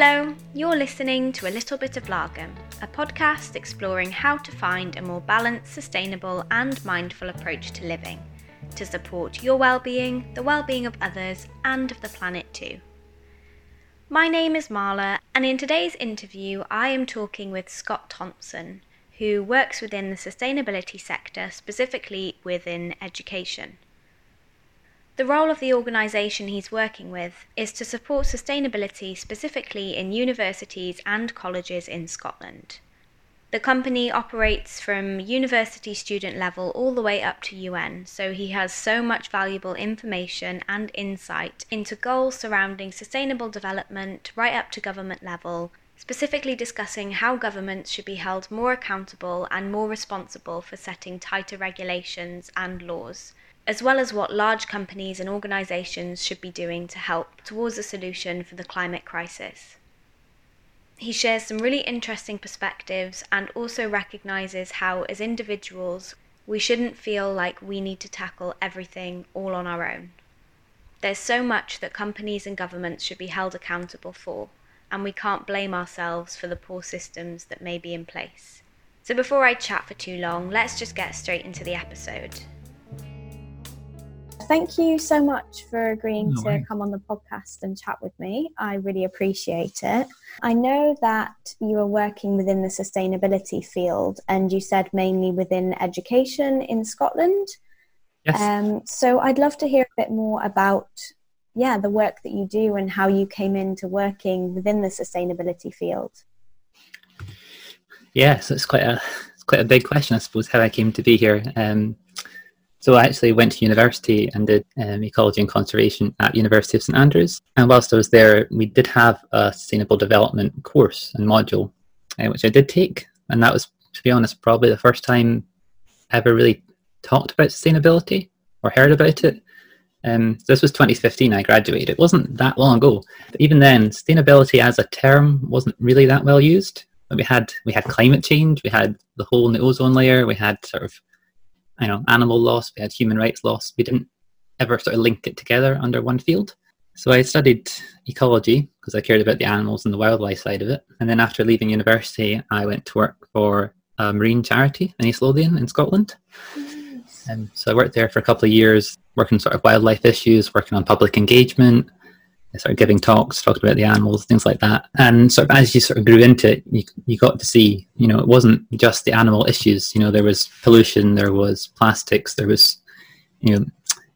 Hello, you're listening to A Little Bit of Lagom, a podcast exploring how to find a more balanced, sustainable, and mindful approach to living to support your well-being, the well-being of others, and of the planet too. My name is Marla, and in today's interview, I am talking with Scott Thomson, who works within the sustainability sector, specifically within education. The role of the organisation he's working with is to support sustainability specifically in universities and colleges in Scotland. The company operates from university student level all the way up to UN, so he has so much valuable information and insight into goals surrounding sustainable development right up to government level, specifically discussing how governments should be held more accountable and more responsible for setting tighter regulations and laws as well as what large companies and organisations should be doing to help towards a solution for the climate crisis. He shares some really interesting perspectives and also recognises how, as individuals, we shouldn't feel like we need to tackle everything all on our own. There's so much that companies and governments should be held accountable for, and we can't blame ourselves for the poor systems that may be in place. So, before I chat for too long, let's just get straight into the episode thank you so much for agreeing no to come on the podcast and chat with me. I really appreciate it. I know that you are working within the sustainability field and you said mainly within education in Scotland. Yes. Um, so I'd love to hear a bit more about yeah, the work that you do and how you came into working within the sustainability field. Yeah, so it's quite a it's quite a big question, I suppose, how I came to be here. Um, so I actually went to university and did um, ecology and conservation at University of St Andrews. And whilst I was there, we did have a sustainable development course and module, uh, which I did take. And that was, to be honest, probably the first time I ever really talked about sustainability or heard about it. Um, this was 2015. I graduated. It wasn't that long ago. But even then, sustainability as a term wasn't really that well used. We had we had climate change. We had the hole in the ozone layer. We had sort of you know animal loss, we had human rights loss. We didn't ever sort of link it together under one field. So I studied ecology because I cared about the animals and the wildlife side of it. And then after leaving university, I went to work for a marine charity in East Lothian in Scotland. Nice. Um, so I worked there for a couple of years, working sort of wildlife issues, working on public engagement, sort of giving talks, talking about the animals, things like that. And sort of as you sort of grew into it, you, you got to see, you know, it wasn't just the animal issues. You know, there was pollution, there was plastics, there was, you know,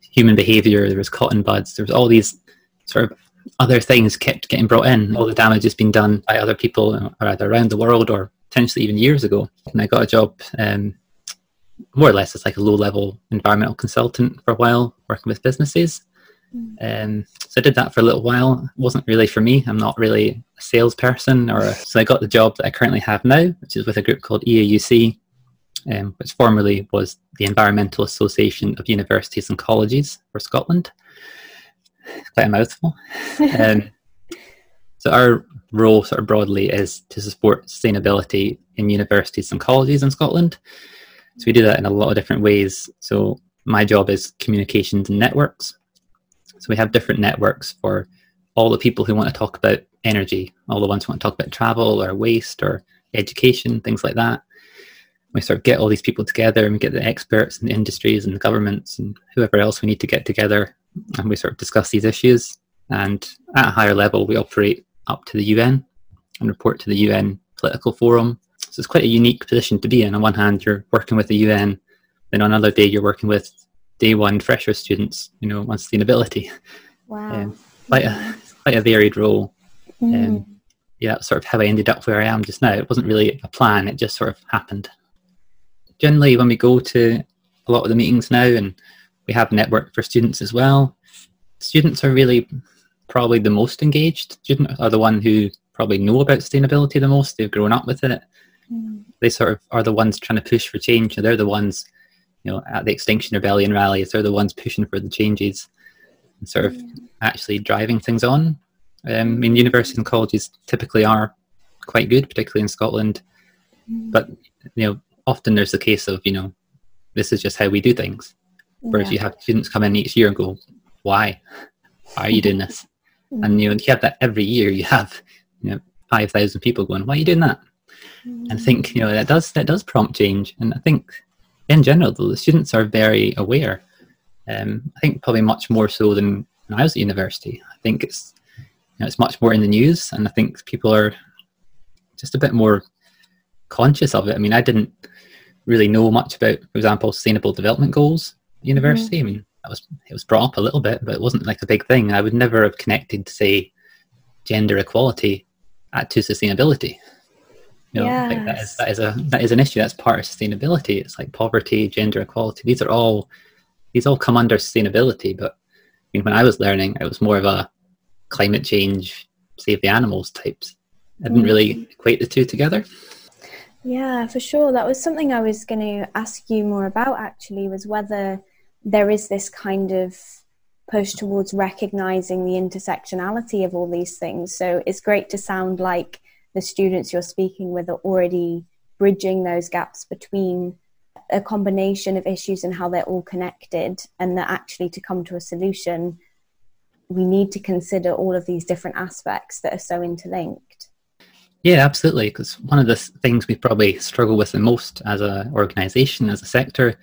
human behavior, there was cotton buds, there was all these sort of other things kept getting brought in. All the damage has been done by other people, either around the world or potentially even years ago. And I got a job, um, more or less, as like a low-level environmental consultant for a while, working with businesses. Um, so I did that for a little while. It wasn't really for me. I'm not really a salesperson, or a, so I got the job that I currently have now, which is with a group called EAUC, um, which formerly was the Environmental Association of Universities and Colleges for Scotland. Quite a mouthful. um, so our role, sort of broadly, is to support sustainability in universities and colleges in Scotland. So we do that in a lot of different ways. So my job is communications and networks. So we have different networks for all the people who want to talk about energy, all the ones who want to talk about travel or waste or education, things like that. We sort of get all these people together and we get the experts and the industries and the governments and whoever else we need to get together and we sort of discuss these issues. And at a higher level, we operate up to the UN and report to the UN political forum. So it's quite a unique position to be in. On one hand, you're working with the UN, then on another day, you're working with day one fresher students, you know, on sustainability. Wow. Um, quite a quite a varied role. Mm. Um, yeah, that's sort of how I ended up where I am just now. It wasn't really a plan; it just sort of happened. Generally, when we go to a lot of the meetings now, and we have network for students as well, students are really probably the most engaged. Students are the one who probably know about sustainability the most. They've grown up with it. Mm. They sort of are the ones trying to push for change. and they're the ones you know, at the Extinction Rebellion rallies, they're the ones pushing for the changes and sort of actually driving things on. Um, I mean, universities and colleges typically are quite good, particularly in Scotland, but you know, often there's the case of you know, this is just how we do things. Whereas yeah. you have students come in each year and go, "Why? Why are you doing this?" And you know, you have that every year. You have you know, five thousand people going, "Why are you doing that?" Mm. And I think you know that does that does prompt change. And I think in general, though, the students are very aware. Um, I think probably much more so than when I was at university. I think it's you know, it's much more in the news, and I think people are just a bit more conscious of it. I mean, I didn't really know much about, for example, sustainable development goals at university. Mm-hmm. I mean, that was it was brought up a little bit, but it wasn't like a big thing. I would never have connected, say, gender equality to sustainability. You know, yes. that is that is a that is an issue. That's part of sustainability. It's like poverty, gender equality. These are all these all come under sustainability. But I mean, when I was learning, it was more of a climate change, save the animals types. I didn't really mm. equate the two together. Yeah, for sure. That was something I was going to ask you more about. Actually, was whether there is this kind of push towards recognizing the intersectionality of all these things. So it's great to sound like the students you're speaking with are already bridging those gaps between a combination of issues and how they're all connected, and that actually to come to a solution, we need to consider all of these different aspects that are so interlinked. Yeah, absolutely. Because one of the things we probably struggle with the most as an organization, as a sector,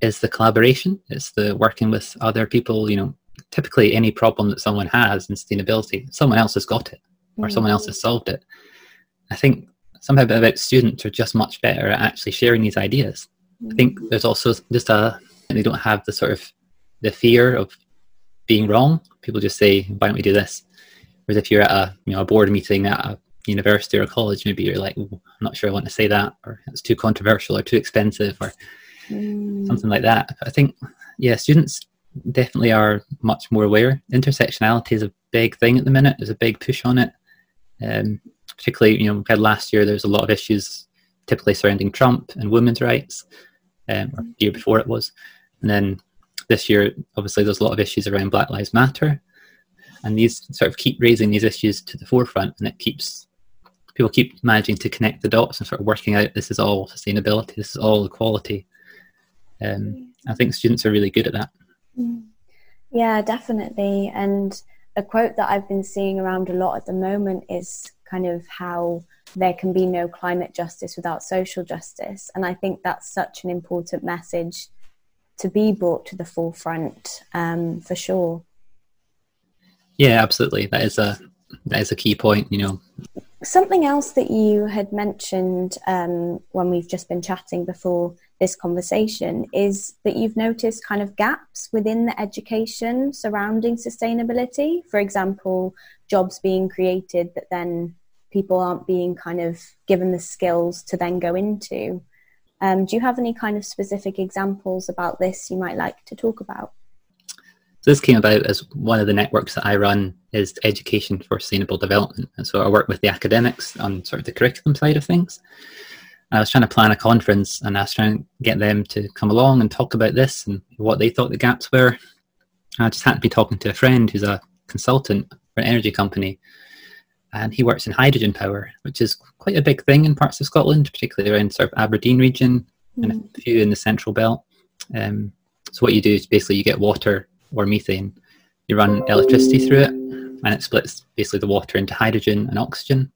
is the collaboration. It's the working with other people. You know, typically any problem that someone has in sustainability, someone else has got it or mm. someone else has solved it. I think somehow about students are just much better at actually sharing these ideas. I think mm. there's also just a they don't have the sort of the fear of being wrong. People just say, "Why don't we do this?" Whereas if you're at a you know a board meeting at a university or a college, maybe you're like, "I'm not sure I want to say that," or "It's too controversial," or "Too expensive," or mm. something like that. I think, yeah, students definitely are much more aware. Intersectionality is a big thing at the minute. There's a big push on it. Um, particularly, you know, had last year. There's a lot of issues, typically surrounding Trump and women's rights, um, or year before it was, and then this year, obviously, there's a lot of issues around Black Lives Matter, and these sort of keep raising these issues to the forefront, and it keeps people keep managing to connect the dots and sort of working out this is all sustainability, this is all equality. Um, I think students are really good at that. Mm. Yeah, definitely. And a quote that I've been seeing around a lot at the moment is kind of how there can be no climate justice without social justice. And I think that's such an important message to be brought to the forefront um, for sure. Yeah, absolutely. That is a that is a key point. You know, something else that you had mentioned um, when we've just been chatting before this conversation is that you've noticed kind of gaps within the education surrounding sustainability. For example, jobs being created that then people aren't being kind of given the skills to then go into. Um, do you have any kind of specific examples about this you might like to talk about? So this came about as one of the networks that I run is Education for Sustainable Development. And so I work with the academics on sort of the curriculum side of things. I was trying to plan a conference and I was trying to get them to come along and talk about this and what they thought the gaps were. I just happened to be talking to a friend who's a consultant for an energy company and he works in hydrogen power, which is quite a big thing in parts of Scotland, particularly around sort of Aberdeen region mm. and a mm. few in the central belt. Um, so what you do is basically you get water or methane, you run electricity through it, and it splits basically the water into hydrogen and oxygen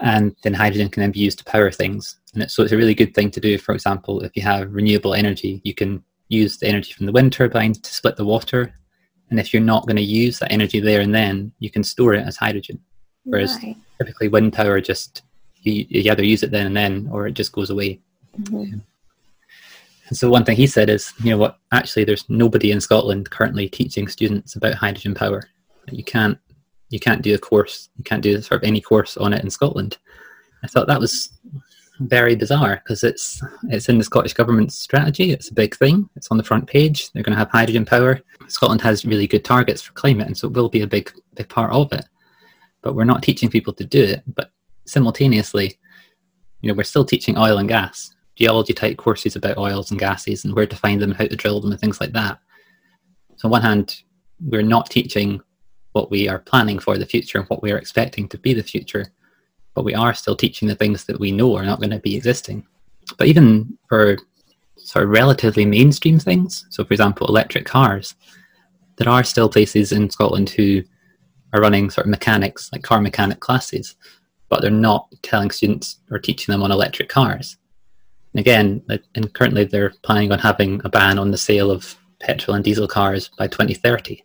and then hydrogen can then be used to power things. And it, so it's a really good thing to do. For example, if you have renewable energy, you can use the energy from the wind turbine to split the water. And if you're not going to use that energy there and then, you can store it as hydrogen. Whereas right. typically wind power just you, you, either use it then and then, or it just goes away. Mm-hmm. And so one thing he said is, you know what? Actually, there's nobody in Scotland currently teaching students about hydrogen power. You can't you can't do a course, you can't do sort of any course on it in Scotland. I thought that was very bizarre because it's it's in the Scottish government's strategy. It's a big thing. It's on the front page. They're going to have hydrogen power. Scotland has really good targets for climate, and so it will be a big big part of it. But we're not teaching people to do it. But simultaneously, you know, we're still teaching oil and gas, geology type courses about oils and gases and where to find them, how to drill them, and things like that. So on one hand, we're not teaching what we are planning for the future, and what we are expecting to be the future, but we are still teaching the things that we know are not going to be existing. But even for sort of relatively mainstream things, so for example, electric cars, there are still places in Scotland who are running sort of mechanics, like car mechanic classes, but they're not telling students or teaching them on electric cars. And again, and currently they're planning on having a ban on the sale of petrol and diesel cars by 2030.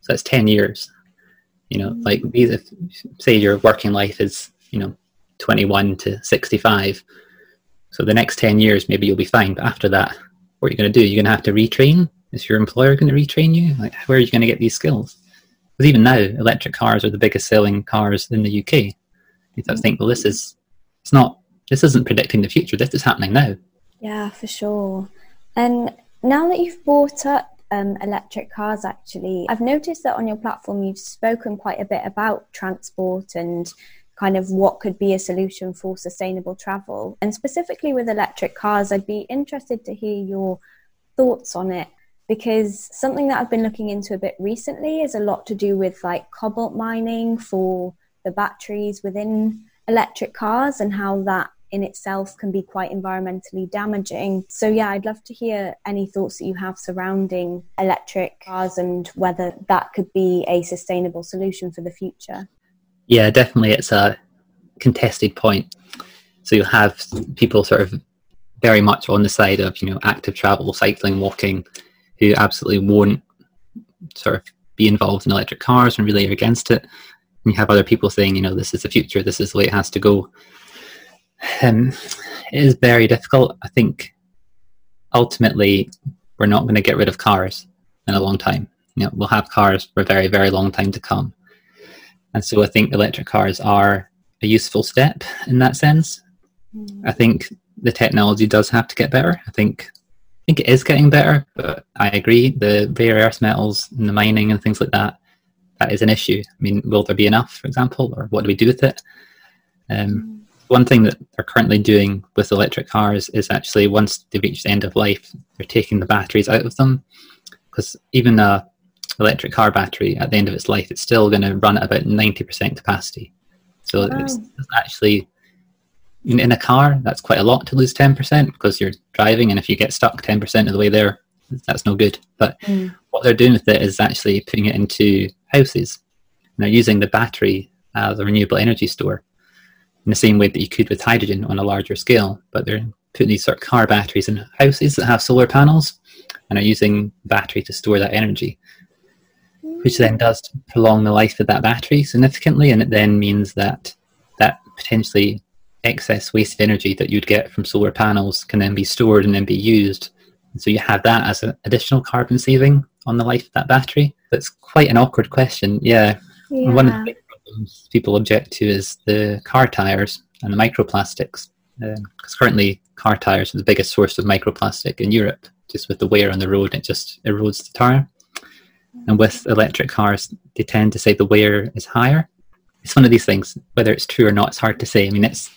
So that's 10 years. You know, like these, if, say your working life is, you know, 21 to 65. So the next 10 years, maybe you'll be fine. But after that, what are you going to do? You're going to have to retrain. Is your employer going to retrain you? Like, where are you going to get these skills? Because even now, electric cars are the biggest selling cars in the UK. You to think, well, this is, it's not, this isn't predicting the future. This is happening now. Yeah, for sure. And now that you've brought up um, electric cars, actually, I've noticed that on your platform you've spoken quite a bit about transport and kind of what could be a solution for sustainable travel. And specifically with electric cars, I'd be interested to hear your thoughts on it because something that I've been looking into a bit recently is a lot to do with like cobalt mining for the batteries within electric cars and how that in itself can be quite environmentally damaging. So, yeah, I'd love to hear any thoughts that you have surrounding electric cars and whether that could be a sustainable solution for the future. Yeah, definitely. It's a contested point. So, you have people sort of very much on the side of, you know, active travel, cycling, walking, who absolutely won't sort of be involved in electric cars and really are against it. And you have other people saying, you know, this is the future, this is the way it has to go. Um, it is very difficult. I think ultimately we're not going to get rid of cars in a long time. You know, we'll have cars for a very, very long time to come. And so I think electric cars are a useful step in that sense. I think the technology does have to get better. I think I think it is getting better, but I agree the rare earth metals and the mining and things like that that is an issue. I mean, will there be enough, for example, or what do we do with it? Um, mm one thing that they're currently doing with electric cars is actually once they reach the end of life, they're taking the batteries out of them because even a electric car battery at the end of its life, it's still going to run at about ninety percent capacity. So wow. it's actually in a car that's quite a lot to lose ten percent because you're driving, and if you get stuck ten percent of the way there, that's no good. But mm. what they're doing with it is actually putting it into houses. And they're using the battery as a renewable energy store in the same way that you could with hydrogen on a larger scale. But they're putting these sort of car batteries in houses that have solar panels and are using battery to store that energy, which then does prolong the life of that battery significantly. And it then means that that potentially excess waste energy that you'd get from solar panels can then be stored and then be used. And so you have that as an additional carbon saving on the life of that battery. That's quite an awkward question. Yeah. yeah. One of the big problems people object to is the car tires and the microplastics. Because uh, currently, car tires are the biggest source of microplastic in Europe. Just with the wear on the road, it just erodes the tire. And with electric cars, they tend to say the wear is higher. It's one of these things. Whether it's true or not, it's hard to say. I mean, it's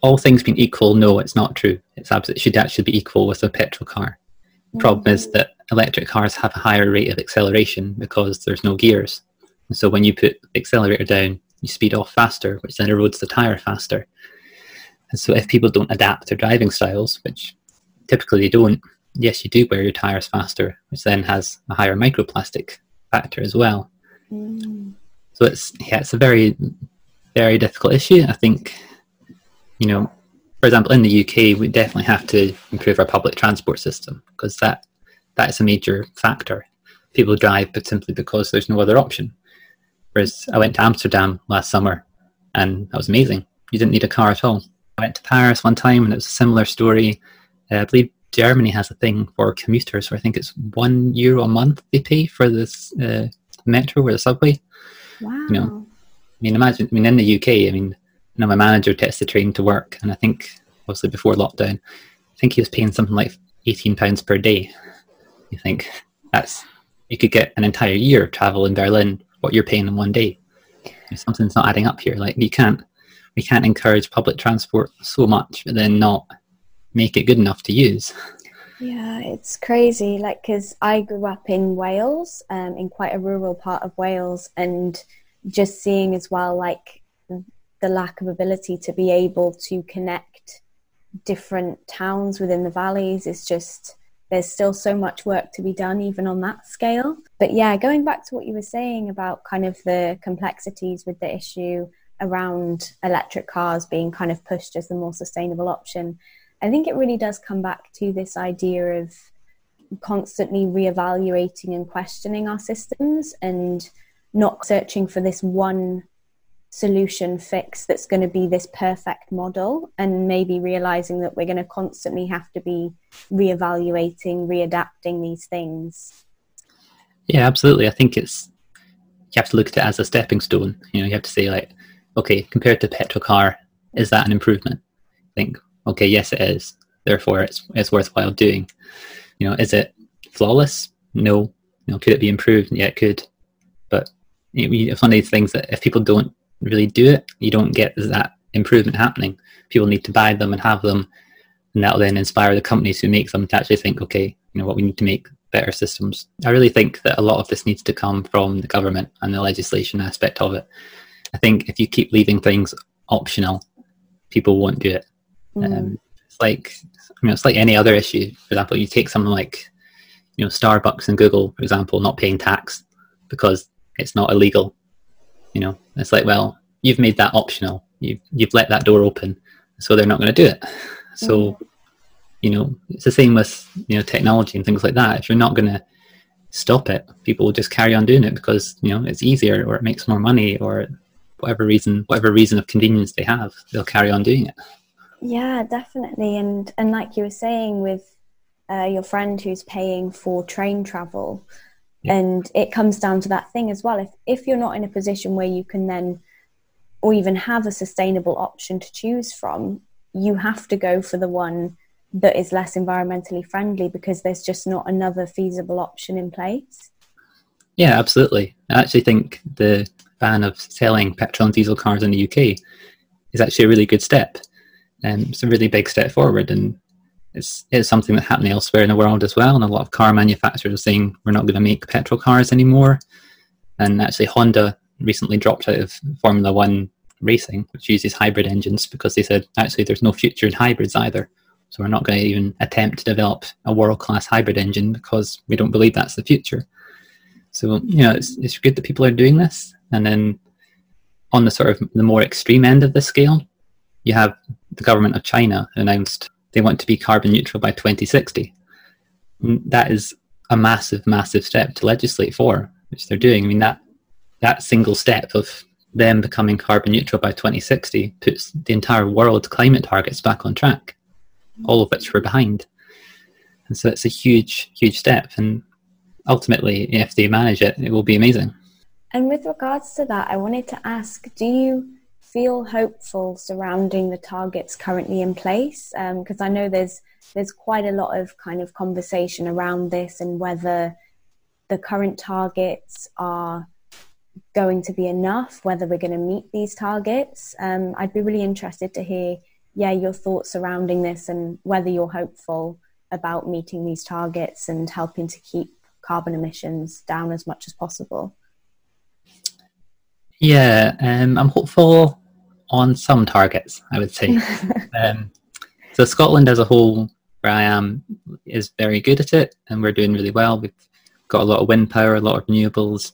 all things being equal. No, it's not true. It's absolutely it should actually be equal with a petrol car. The problem is that electric cars have a higher rate of acceleration because there's no gears. So when you put the accelerator down, you speed off faster, which then erodes the tire faster. And so if people don't adapt their driving styles, which typically they don't, yes, you do wear your tires faster, which then has a higher microplastic factor as well. Mm. So it's yeah, it's a very very difficult issue. I think, you know, for example, in the UK, we definitely have to improve our public transport system because that that is a major factor. People drive, but simply because there's no other option. Whereas I went to Amsterdam last summer and that was amazing. You didn't need a car at all. I went to Paris one time and it was a similar story. Uh, I believe Germany has a thing for commuters where I think it's one euro a month they pay for this uh, metro or the subway. Wow. You know, I mean, imagine, I mean, in the UK, I mean, you know, my manager takes the train to work and I think, obviously before lockdown, I think he was paying something like £18 per day. You think that's, you could get an entire year of travel in Berlin what you're paying in one day. Something's not adding up here. Like you can't we can't encourage public transport so much, but then not make it good enough to use. Yeah, it's crazy. Like, because I grew up in Wales, um, in quite a rural part of Wales, and just seeing as well, like the lack of ability to be able to connect different towns within the valleys is just there's still so much work to be done, even on that scale. but yeah, going back to what you were saying about kind of the complexities with the issue around electric cars being kind of pushed as the more sustainable option, I think it really does come back to this idea of constantly reevaluating and questioning our systems and not searching for this one solution fix that's going to be this perfect model and maybe realizing that we're going to constantly have to be reevaluating readapting these things. Yeah absolutely. I think it's you have to look at it as a stepping stone. You know you have to say like okay compared to petrol car is that an improvement? I think okay yes it is therefore it's it's worthwhile doing you know is it flawless no you know could it be improved yeah it could but it's one of these things that if people don't really do it, you don't get that improvement happening. People need to buy them and have them, and that'll then inspire the companies who make them to actually think, okay, you know what, we need to make better systems. I really think that a lot of this needs to come from the government and the legislation aspect of it. I think if you keep leaving things optional, people won't do it. Mm. Um, it's like I mean, it's like any other issue. For example, you take something like you know Starbucks and Google, for example, not paying tax because it's not illegal you know, it's like, well, you've made that optional. You've you've let that door open, so they're not going to do it. So, mm. you know, it's the same with you know technology and things like that. If you're not going to stop it, people will just carry on doing it because you know it's easier or it makes more money or whatever reason, whatever reason of convenience they have, they'll carry on doing it. Yeah, definitely. And and like you were saying with uh, your friend who's paying for train travel, and it comes down to that thing as well. If if you're not in a position where you can then or even have a sustainable option to choose from you have to go for the one that is less environmentally friendly because there's just not another feasible option in place. Yeah absolutely. I actually think the ban of selling petrol and diesel cars in the uk is actually a really good step um, it's a really big step forward and it's, it's something that's happening elsewhere in the world as well. And a lot of car manufacturers are saying we're not going to make petrol cars anymore. And actually, Honda recently dropped out of Formula One racing, which uses hybrid engines, because they said actually there's no future in hybrids either. So we're not going to even attempt to develop a world class hybrid engine because we don't believe that's the future. So, you know, it's, it's good that people are doing this. And then on the sort of the more extreme end of the scale, you have the government of China announced they want to be carbon neutral by 2060. That is a massive, massive step to legislate for, which they're doing. I mean, that that single step of them becoming carbon neutral by 2060 puts the entire world's climate targets back on track, all of which were behind. And so it's a huge, huge step. And ultimately, if they manage it, it will be amazing. And with regards to that, I wanted to ask do you feel hopeful surrounding the targets currently in place? Because um, I know there's there's quite a lot of kind of conversation around this and whether the current targets are going to be enough, whether we're going to meet these targets. Um, I'd be really interested to hear, yeah, your thoughts surrounding this and whether you're hopeful about meeting these targets and helping to keep carbon emissions down as much as possible. Yeah, um, I'm hopeful on some targets, I would say. um, so Scotland as a whole, where I am, is very good at it, and we're doing really well. We've got a lot of wind power, a lot of renewables,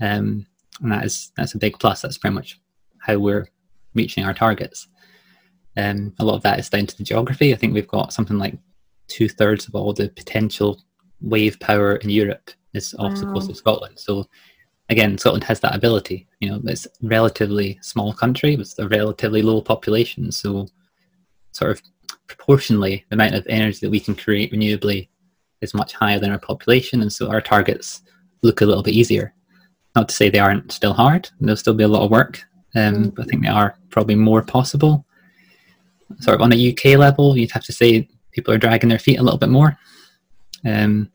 um, and that is that's a big plus. That's pretty much how we're reaching our targets. Um, a lot of that is down to the geography. I think we've got something like two thirds of all the potential wave power in Europe is off wow. the coast of Scotland. So again, Scotland has that ability. You know, it's a relatively small country with a relatively low population, so sort of proportionally, the amount of energy that we can create renewably is much higher than our population, and so our targets look a little bit easier. Not to say they aren't still hard; there'll still be a lot of work, um, mm. but I think they are probably more possible. Sort of on a UK level, you'd have to say people are dragging their feet a little bit more. Um,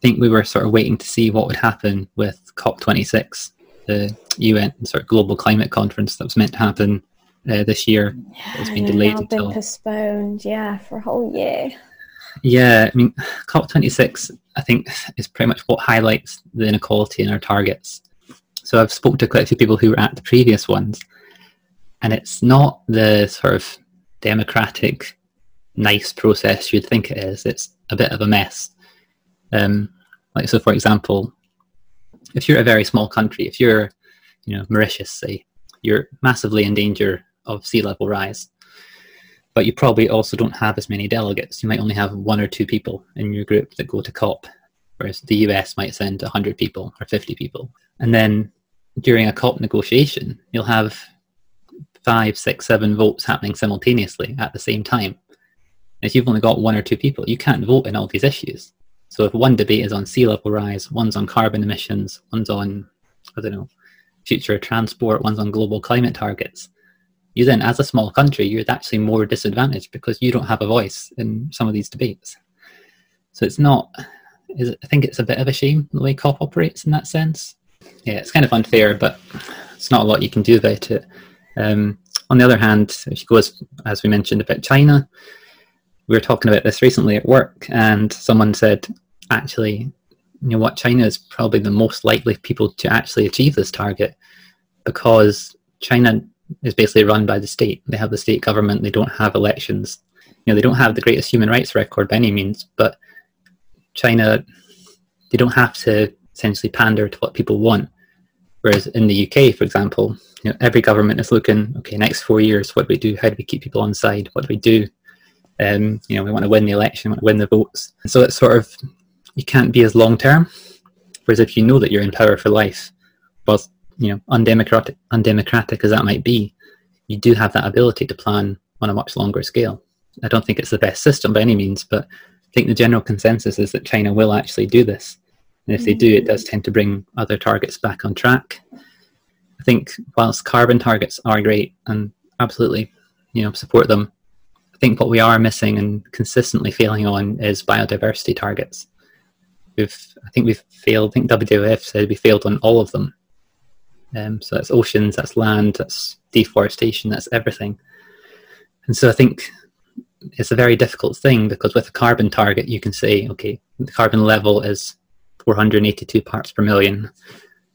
think we were sort of waiting to see what would happen with COP26, the UN sort of global climate conference that was meant to happen uh, this year. Yeah, it's been delayed until been postponed. Yeah, for a whole year. Yeah, I mean, COP26, I think, is pretty much what highlights the inequality in our targets. So I've spoken to quite a few people who were at the previous ones, and it's not the sort of democratic, nice process you'd think it is. It's a bit of a mess. Um, like so, for example, if you're a very small country, if you're, you know, Mauritius, say, you're massively in danger of sea level rise. But you probably also don't have as many delegates. You might only have one or two people in your group that go to COP, whereas the US might send 100 people or 50 people. And then during a COP negotiation, you'll have five, six, seven votes happening simultaneously at the same time. If you've only got one or two people, you can't vote in all these issues. So if one debate is on sea level rise, one's on carbon emissions, one's on, I don't know, future transport, one's on global climate targets, you then, as a small country, you're actually more disadvantaged because you don't have a voice in some of these debates. So it's not, I think it's a bit of a shame the way COP operates in that sense. Yeah, it's kind of unfair, but it's not a lot you can do about it. Um, on the other hand, if you go as, as we mentioned about China, we were talking about this recently at work, and someone said, actually, you know what, China is probably the most likely people to actually achieve this target because China is basically run by the state. They have the state government, they don't have elections. You know, they don't have the greatest human rights record by any means, but China, they don't have to essentially pander to what people want. Whereas in the UK, for example, you know, every government is looking, okay, next four years, what do we do? How do we keep people on side? What do we do? Um, you know, we want to win the election, we want to win the votes. And so it's sort of you can't be as long term. Whereas if you know that you're in power for life, well, you know, undemocratic, undemocratic as that might be, you do have that ability to plan on a much longer scale. I don't think it's the best system by any means, but I think the general consensus is that China will actually do this. And if they do, it does tend to bring other targets back on track. I think whilst carbon targets are great and absolutely, you know, support them, I think what we are missing and consistently failing on is biodiversity targets. We've, I think we've failed. I think WWF said we failed on all of them. Um, so that's oceans, that's land, that's deforestation, that's everything. And so I think it's a very difficult thing because with a carbon target, you can say, okay, the carbon level is 482 parts per million.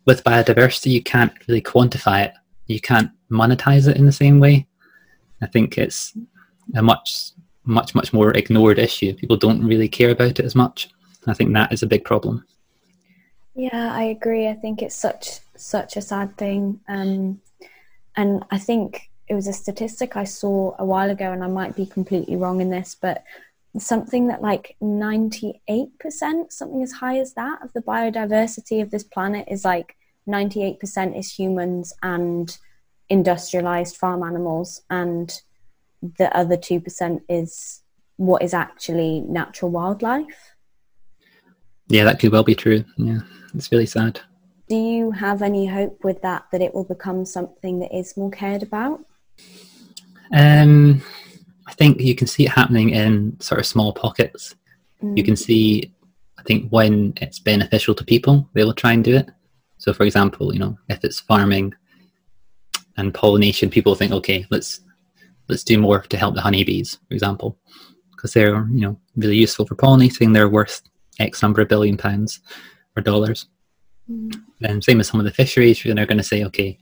With biodiversity, you can't really quantify it. You can't monetize it in the same way. I think it's a much, much, much more ignored issue. People don't really care about it as much. I think that is a big problem. Yeah, I agree. I think it's such such a sad thing, um, and I think it was a statistic I saw a while ago, and I might be completely wrong in this, but something that like 98%, something as high as that, of the biodiversity of this planet is like 98% is humans and industrialized farm animals, and the other 2% is what is actually natural wildlife. Yeah, that could well be true. Yeah, it's really sad. Do you have any hope with that that it will become something that is more cared about? Um, I think you can see it happening in sort of small pockets. Mm. You can see, I think, when it's beneficial to people, they will try and do it. So, for example, you know, if it's farming and pollination, people think, okay, let's let's do more to help the honeybees, for example, because they're you know really useful for pollinating. They're worth X number of billion pounds or dollars. Mm. And same as some of the fisheries, they're going to say, okay,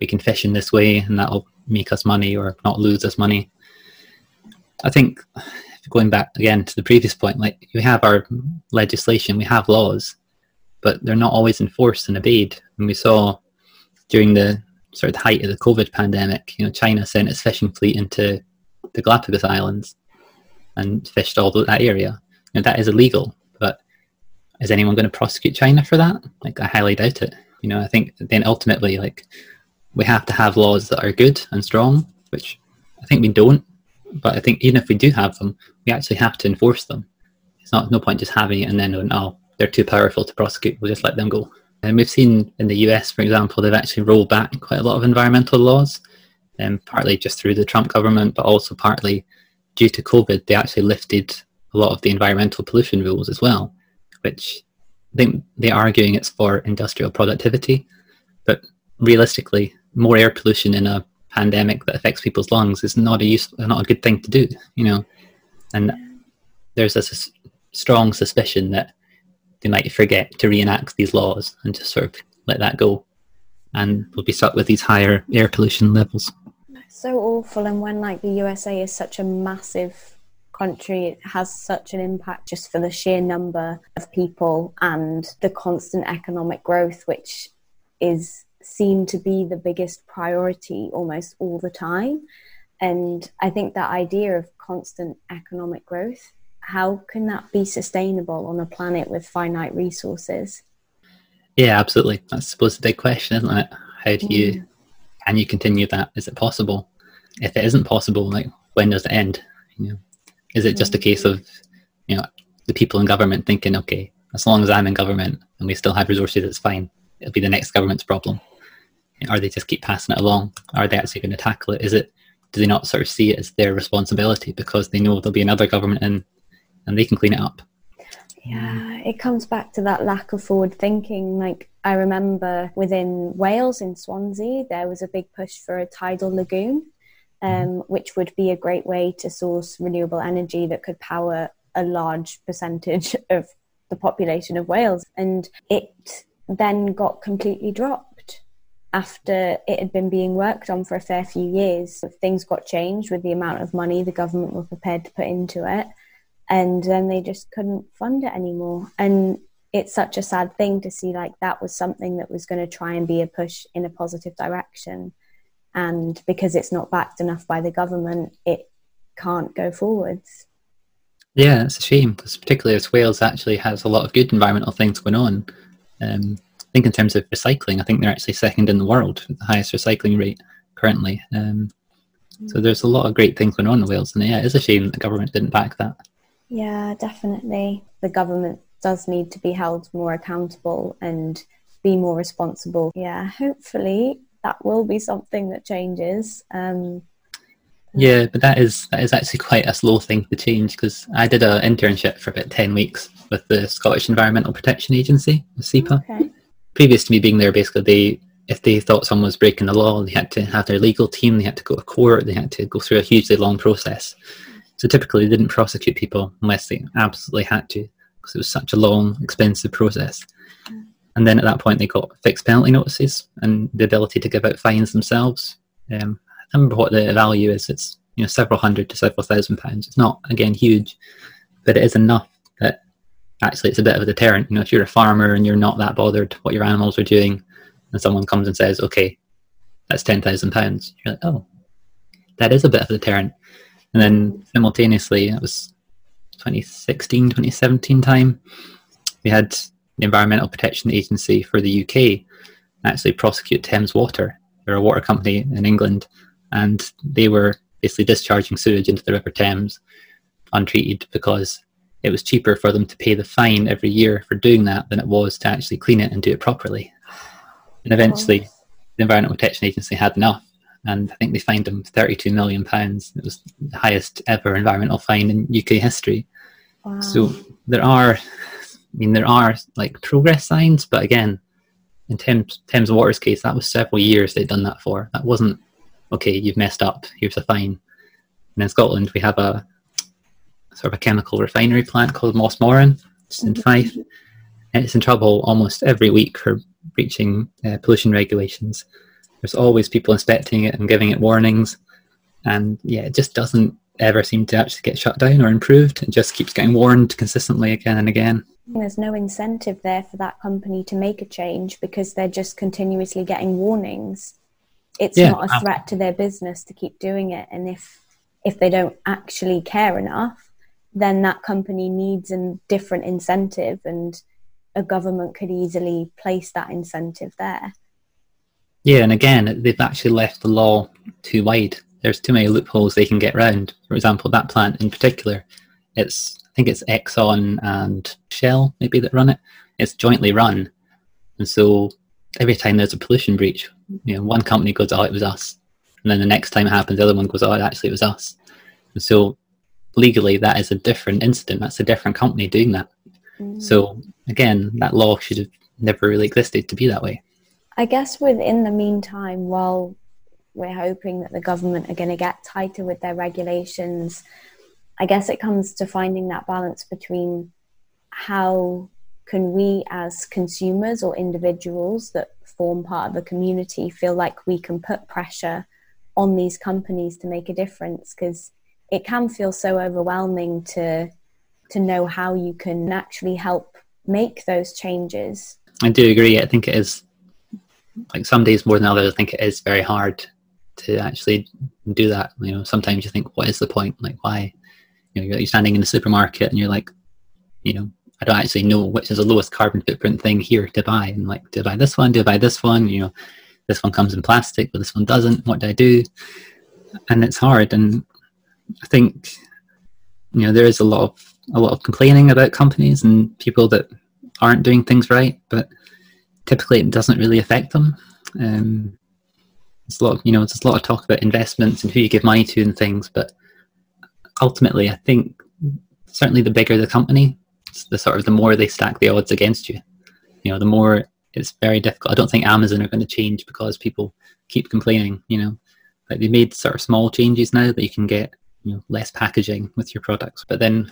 we can fish in this way, and that'll make us money or not lose us money. I think going back again to the previous point, like we have our legislation, we have laws, but they're not always enforced and obeyed. And we saw during the sort of the height of the COVID pandemic, you know, China sent its fishing fleet into the Galapagos Islands and fished all that area. You know, that is illegal, is anyone going to prosecute China for that? Like, I highly doubt it. You know, I think then ultimately, like, we have to have laws that are good and strong, which I think we don't. But I think even if we do have them, we actually have to enforce them. It's not no point just having it and then going, oh, they're too powerful to prosecute. We'll just let them go. And we've seen in the US, for example, they've actually rolled back quite a lot of environmental laws, um, partly just through the Trump government, but also partly due to COVID. They actually lifted a lot of the environmental pollution rules as well, which think they're arguing it's for industrial productivity. But realistically, more air pollution in a pandemic that affects people's lungs is not a use, not a good thing to do, you know. And there's a s- strong suspicion that they might forget to reenact these laws and just sort of let that go, and we'll be stuck with these higher air pollution levels. So awful, and when like the USA is such a massive country has such an impact just for the sheer number of people and the constant economic growth, which is seen to be the biggest priority almost all the time. And I think that idea of constant economic growth, how can that be sustainable on a planet with finite resources? Yeah, absolutely. That's I suppose the big question, isn't it? How do you mm. can you continue that? Is it possible? If it isn't possible, like when does it end? You know, is it just a case of you know the people in government thinking, okay, as long as I'm in government and we still have resources, it's fine. It'll be the next government's problem. Or they just keep passing it along? Are they actually going to tackle it? Is it do they not sort of see it as their responsibility because they know there'll be another government in and they can clean it up? Yeah, it comes back to that lack of forward thinking. Like I remember within Wales in Swansea, there was a big push for a tidal lagoon, um, mm-hmm. which would be a great way to source renewable energy that could power a large percentage of the population of Wales. And it then got completely dropped after it had been being worked on for a fair few years. Things got changed with the amount of money the government were prepared to put into it and then they just couldn't fund it anymore and it's such a sad thing to see like that was something that was going to try and be a push in a positive direction and because it's not backed enough by the government it can't go forwards yeah it's a shame because particularly as wales actually has a lot of good environmental things going on um, i think in terms of recycling i think they're actually second in the world with the highest recycling rate currently um, so there's a lot of great things going on in wales and yeah it is a shame that the government didn't back that yeah, definitely. The government does need to be held more accountable and be more responsible. Yeah, hopefully that will be something that changes. Um, yeah, but that is that is actually quite a slow thing to change because I did an internship for about ten weeks with the Scottish Environmental Protection Agency, SEPA. Okay. Previous to me being there, basically they if they thought someone was breaking the law, they had to have their legal team, they had to go to court, they had to go through a hugely long process. So typically, they didn't prosecute people unless they absolutely had to, because it was such a long, expensive process. And then at that point, they got fixed penalty notices and the ability to give out fines themselves. Um, I remember what the value is. It's you know several hundred to several thousand pounds. It's not again huge, but it is enough that actually it's a bit of a deterrent. You know, if you're a farmer and you're not that bothered what your animals are doing, and someone comes and says, "Okay, that's ten thousand pounds," you're like, "Oh, that is a bit of a deterrent." And then simultaneously, it was 2016, 2017 time, we had the Environmental Protection Agency for the UK actually prosecute Thames Water. They're a water company in England, and they were basically discharging sewage into the River Thames untreated because it was cheaper for them to pay the fine every year for doing that than it was to actually clean it and do it properly. And eventually, the Environmental Protection Agency had enough and I think they fined them 32 million pounds. It was the highest ever environmental fine in UK history. Wow. So there are, I mean, there are like progress signs, but again, in Thames, Thames Water's case, that was several years they'd done that for. That wasn't okay. You've messed up. Here's a fine. And in Scotland, we have a sort of a chemical refinery plant called Mossmorran, it's in Fife, and it's in trouble almost every week for breaching uh, pollution regulations. There's always people inspecting it and giving it warnings. And yeah, it just doesn't ever seem to actually get shut down or improved. It just keeps getting warned consistently again and again. There's no incentive there for that company to make a change because they're just continuously getting warnings. It's yeah, not a threat to their business to keep doing it. And if if they don't actually care enough, then that company needs a different incentive and a government could easily place that incentive there. Yeah, and again, they've actually left the law too wide. There's too many loopholes they can get around. For example, that plant in particular, it's think it's Exxon and Shell maybe that run it. It's jointly run, and so every time there's a pollution breach, you know, one company goes, "Oh, it was us," and then the next time it happens, the other one goes, "Oh, actually, it was us." And so legally, that is a different incident. That's a different company doing that. Mm. So again, that law should have never really existed to be that way. I guess within the meantime, while we're hoping that the government are going to get tighter with their regulations, I guess it comes to finding that balance between how can we as consumers or individuals that form part of a community feel like we can put pressure on these companies to make a difference because it can feel so overwhelming to to know how you can actually help make those changes. I do agree. I think it is like some days more than others. I think it is very hard to actually do that. You know, sometimes you think, what is the point? Like, why? You know, you're standing in the supermarket and you're like, you know, I don't actually know which is the lowest carbon footprint thing here to buy. And like, do I buy this one? Do I buy this one? You know, this one comes in plastic, but this one doesn't. What do I do? And it's hard. And I think, you know, there is a lot of a lot of complaining about companies and people that aren't doing things right, but typically it doesn't really affect them. Um, there's a lot, of, you know, there's a lot of talk about investments and who you give money to and things, but ultimately, I think certainly the bigger the company, the sort of the more they stack the odds against you. You know, the more it's very difficult. I don't think Amazon are going to change because people keep complaining. You know, like they made sort of small changes now that you can get you know less packaging with your products. But then,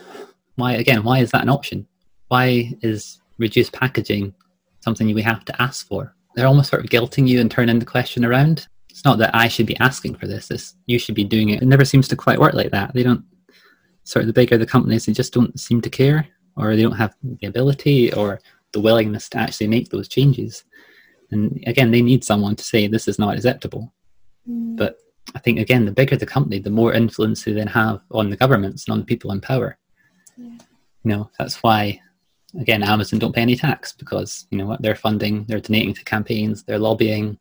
why again? Why is that an option? Why is reduced packaging something we have to ask for? They're almost sort of guilting you and turning the question around. It's not that I should be asking for this. It's you should be doing it. It never seems to quite work like that. They don't. Sort of the bigger the companies, they just don't seem to care, or they don't have the ability or the willingness to actually make those changes. And again, they need someone to say this is not acceptable. Mm. But I think again, the bigger the company, the more influence they then have on the governments and on the people in power. Yeah. You know, that's why again Amazon don't pay any tax because you know what they're funding, they're donating to campaigns, they're lobbying,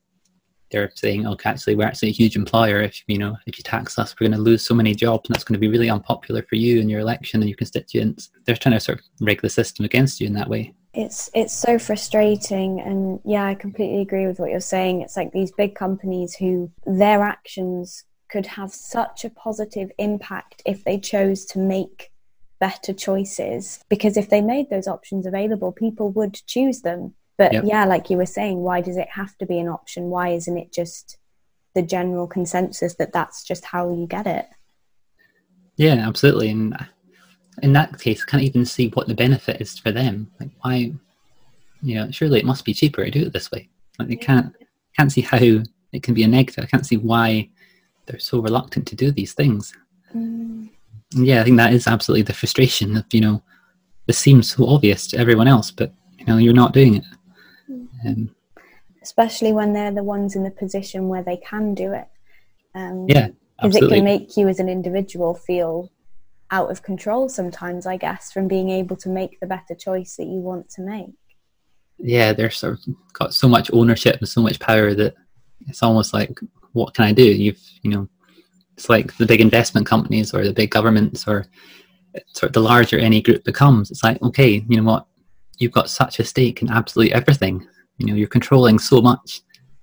they're saying, "Oh, actually, we're actually a huge employer. If you know, if you tax us, we're going to lose so many jobs, and that's going to be really unpopular for you and your election and your constituents." They're trying to sort of rig the system against you in that way it's it's so frustrating and yeah i completely agree with what you're saying it's like these big companies who their actions could have such a positive impact if they chose to make better choices because if they made those options available people would choose them but yep. yeah like you were saying why does it have to be an option why isn't it just the general consensus that that's just how you get it yeah absolutely and in that case, I can't even see what the benefit is for them. Like, why? You know, surely it must be cheaper to do it this way. Like, they can't can't see how it can be a negative. I can't see why they're so reluctant to do these things. Mm. Yeah, I think that is absolutely the frustration of you know, this seems so obvious to everyone else, but you know, you're not doing it. Um, Especially when they're the ones in the position where they can do it. Um, yeah, because it can make you as an individual feel out of control sometimes, I guess, from being able to make the better choice that you want to make. Yeah, they're sort of got so much ownership and so much power that it's almost like, what can I do? You've, you know, it's like the big investment companies or the big governments or sort of the larger any group becomes. It's like, okay, you know what? You've got such a stake in absolutely everything. You know, you're controlling so much.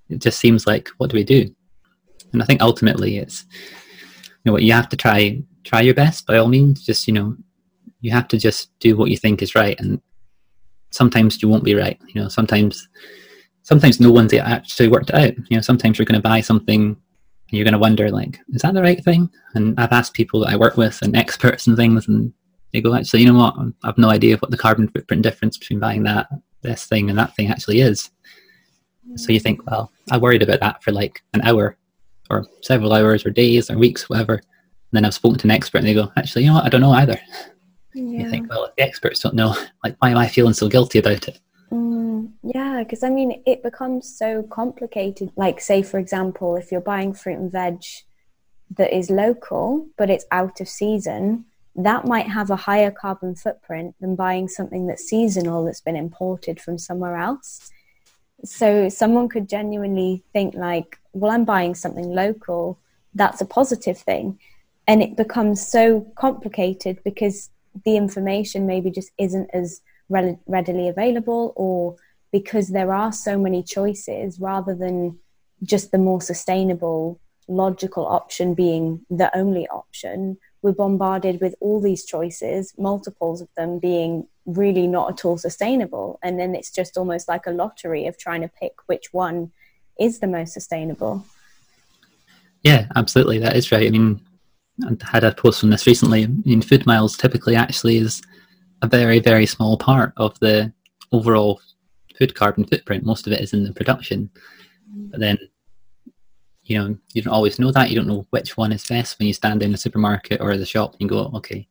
It just seems like, what do we do? And I think ultimately it's, you know, what you have to try try your best by all means. Just you know, you have to just do what you think is right, and sometimes you won't be right. You know, sometimes sometimes no one's actually worked it out. You know, sometimes you're going to buy something and you're going to wonder like, is that the right thing? And I've asked people that I work with and experts and things, and they go, actually, you know what? I've no idea what the carbon footprint difference between buying that this thing and that thing actually is. So you think, well, I worried about that for like an hour or several hours or days or weeks, whatever And then I've spoken to an expert and they go, actually, you know what? I don't know either. Yeah. You think, well, if the experts don't know, like, why am I feeling so guilty about it? Mm, yeah, because I mean, it becomes so complicated. Like, say, for example, if you're buying fruit and veg that is local, but it's out of season, that might have a higher carbon footprint than buying something that's seasonal that's been imported from somewhere else. So, someone could genuinely think, like, well, I'm buying something local, that's a positive thing. And it becomes so complicated because the information maybe just isn't as re- readily available or because there are so many choices rather than just the more sustainable logical option being the only option we're bombarded with all these choices multiples of them being really not at all sustainable and then it's just almost like a lottery of trying to pick which one is the most sustainable yeah absolutely that is right i mean I had a post on this recently. I mean, food miles typically actually is a very, very small part of the overall food carbon footprint. Most of it is in the production. But then you know, you don't always know that. You don't know which one is best when you stand in the supermarket or the shop and you go, okay,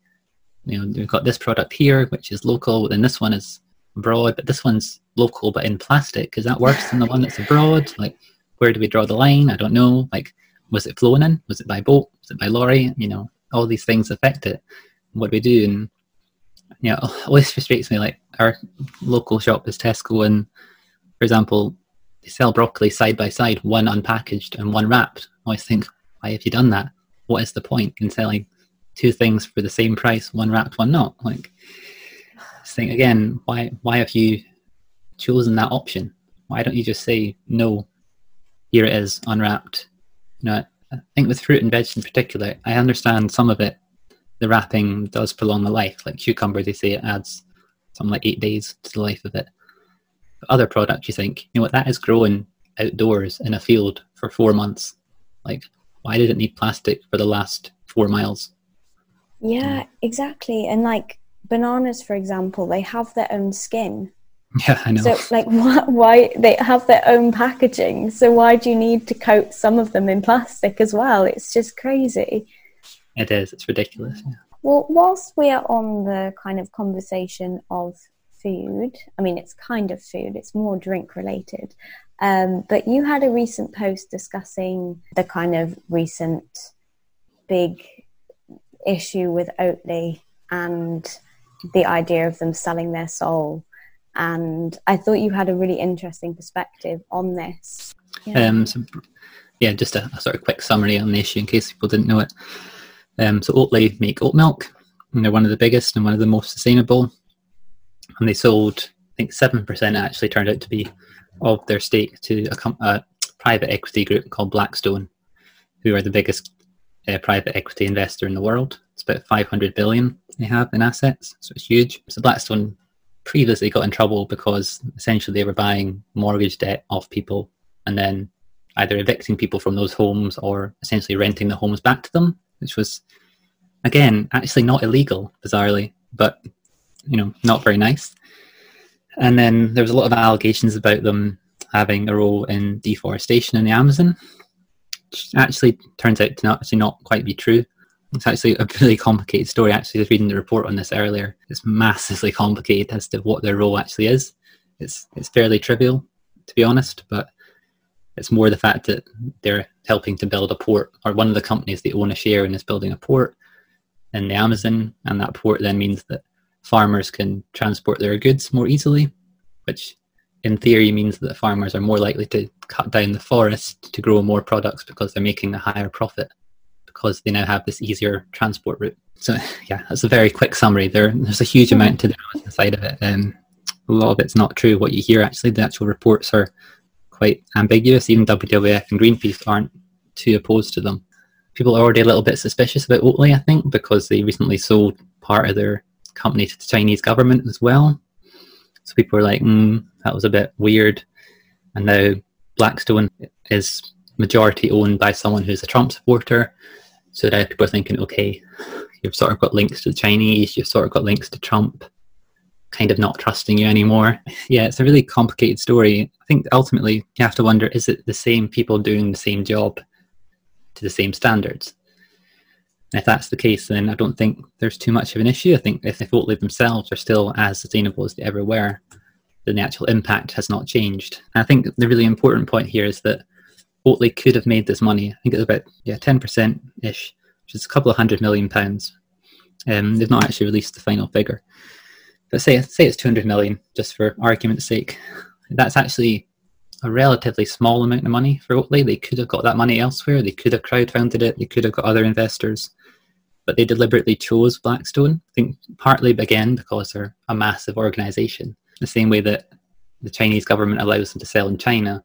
you know, we've got this product here, which is local, and this one is abroad, but this one's local but in plastic. Is that worse than the one that's abroad? Like, where do we draw the line? I don't know. Like, was it flown in? Was it by boat? Was it by lorry? You know, all these things affect it. What do we do? And you know, it always frustrates me. Like our local shop is Tesco, and for example, they sell broccoli side by side, one unpackaged and one wrapped. I always think, why have you done that? What is the point in selling two things for the same price, one wrapped, one not? Like, think again, why why have you chosen that option? Why don't you just say no? Here it is, unwrapped. You know, I think with fruit and veg in particular, I understand some of it the wrapping does prolong the life. Like cucumber, they say it adds something like eight days to the life of it. Other products, you think, you know what, that is growing outdoors in a field for four months. Like, why did it need plastic for the last four miles? Yeah, mm. exactly. And like bananas, for example, they have their own skin. Yeah, I know. So, like, why, why they have their own packaging? So, why do you need to coat some of them in plastic as well? It's just crazy. It is. It's ridiculous. Yeah. Well, whilst we are on the kind of conversation of food, I mean, it's kind of food, it's more drink related. Um, but you had a recent post discussing the kind of recent big issue with Oatly and the idea of them selling their soul. And I thought you had a really interesting perspective on this. Yeah, um, so, yeah just a, a, sort of quick summary on the issue in case people didn't know it. Um, so Oatly make oat milk, and they're one of the biggest and one of the most sustainable. And they sold, I think, seven percent actually turned out to be of their stake to a, a, private equity group called Blackstone, who are the biggest uh, private equity investor in the world. It's about 500 billion they have in assets, so it's huge. So Blackstone previously got in trouble because essentially they were buying mortgage debt off people and then either evicting people from those homes or essentially renting the homes back to them which was again actually not illegal, bizarrely, but you know not very nice. And then there was a lot of allegations about them having a role in deforestation in the Amazon, which actually turns out to not actually not quite be true. It's actually a really complicated story. Actually, I was reading the report on this earlier. It's massively complicated as to what their role actually is. It's it's fairly trivial, to be honest, but it's more the fact that they're helping to build a port, or one of the companies they own a share in is building a port in the Amazon, and that port then means that farmers can transport their goods more easily, which in theory means that farmers are more likely to cut down the forest to grow more products because they're making a higher profit because they now have this easier transport route. So yeah, that's a very quick summary. There, there's a huge amount to the side of it. Um, a lot of it's not true. What you hear actually, the actual reports are quite ambiguous. Even WWF and Greenpeace aren't too opposed to them. People are already a little bit suspicious about Oatly, I think, because they recently sold part of their company to the Chinese government as well. So people are like, mm, that was a bit weird. And now Blackstone is majority owned by someone who's a Trump supporter. So now people are thinking, okay, you've sort of got links to the Chinese, you've sort of got links to Trump kind of not trusting you anymore. Yeah, it's a really complicated story. I think ultimately you have to wonder is it the same people doing the same job to the same standards? And if that's the case, then I don't think there's too much of an issue. I think if, if Oatly themselves are still as sustainable as they ever were, then the actual impact has not changed. And I think the really important point here is that Oatly could have made this money. I think it's about yeah ten percent ish, which is a couple of hundred million pounds. Um, they've not actually released the final figure, but say say it's 200 million, just for argument's sake. That's actually a relatively small amount of money for Oatly. They could have got that money elsewhere. They could have crowdfunded it. They could have got other investors, but they deliberately chose Blackstone. I think partly again because they're a massive organization, the same way that the Chinese government allows them to sell in China.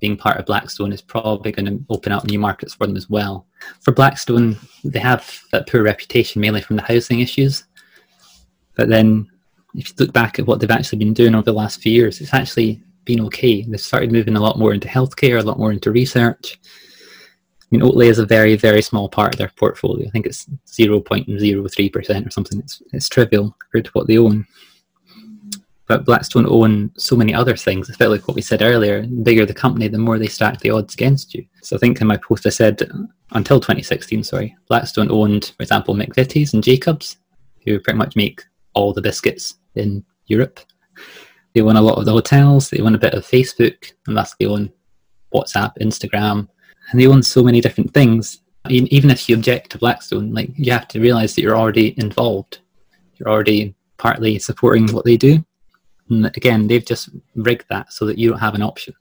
Being part of Blackstone is probably going to open up new markets for them as well. For Blackstone, they have that poor reputation mainly from the housing issues. But then if you look back at what they've actually been doing over the last few years, it's actually been okay. They've started moving a lot more into healthcare, a lot more into research. I mean, Oatly is a very, very small part of their portfolio. I think it's 0.03% or something. It's, it's trivial compared to what they own. But Blackstone own so many other things. A bit like what we said earlier. The bigger the company, the more they stack the odds against you. So I think in my post I said until 2016, sorry, Blackstone owned, for example, McVitie's and Jacobs, who pretty much make all the biscuits in Europe. They own a lot of the hotels. They own a bit of Facebook, and thus they own WhatsApp, Instagram, and they own so many different things. Even if you object to Blackstone, like you have to realize that you're already involved. You're already partly supporting what they do. And again, they've just rigged that so that you don't have an option.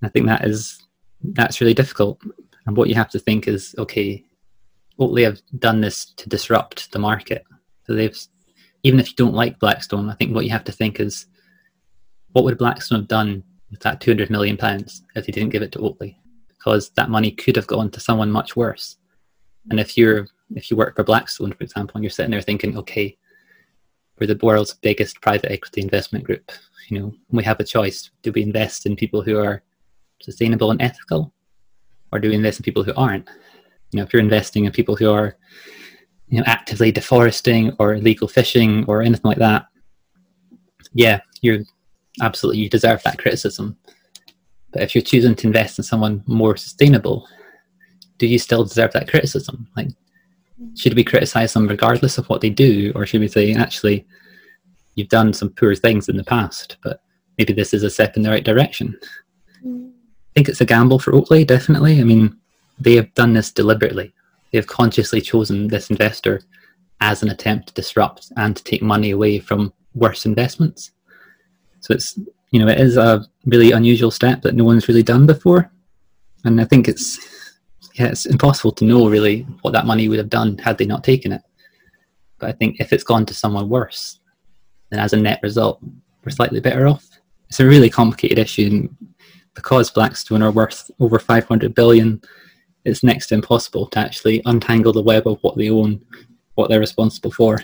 And I think that is that's really difficult. And what you have to think is, okay, Oatly have done this to disrupt the market. So they've, even if you don't like Blackstone, I think what you have to think is, what would Blackstone have done with that 200 million pounds if they didn't give it to Oatly? Because that money could have gone to someone much worse. And if you're if you work for Blackstone, for example, and you're sitting there thinking, okay, we're the world's biggest private equity investment group. You know, we have a choice: do we invest in people who are sustainable and ethical, or do we invest in people who aren't? You know, if you're investing in people who are, you know, actively deforesting or illegal fishing or anything like that, yeah, you're absolutely you deserve that criticism. But if you're choosing to invest in someone more sustainable, do you still deserve that criticism? Like, should we criticize them regardless of what they do, or should we say, actually, you've done some poor things in the past, but maybe this is a step in the right direction? Mm. I think it's a gamble for Oatly definitely. I mean, they have done this deliberately. They have consciously chosen this investor as an attempt to disrupt and to take money away from worse investments. So it's you know it is a really unusual step that no one's really done before, and I think it's yeah, it's impossible to know really what that money would have done had they not taken it. But I think if it's gone to someone worse, then as a net result, we're slightly better off. It's a really complicated issue, and because Blackstone are worth over 500 billion, it's next to impossible to actually untangle the web of what they own, what they're responsible for,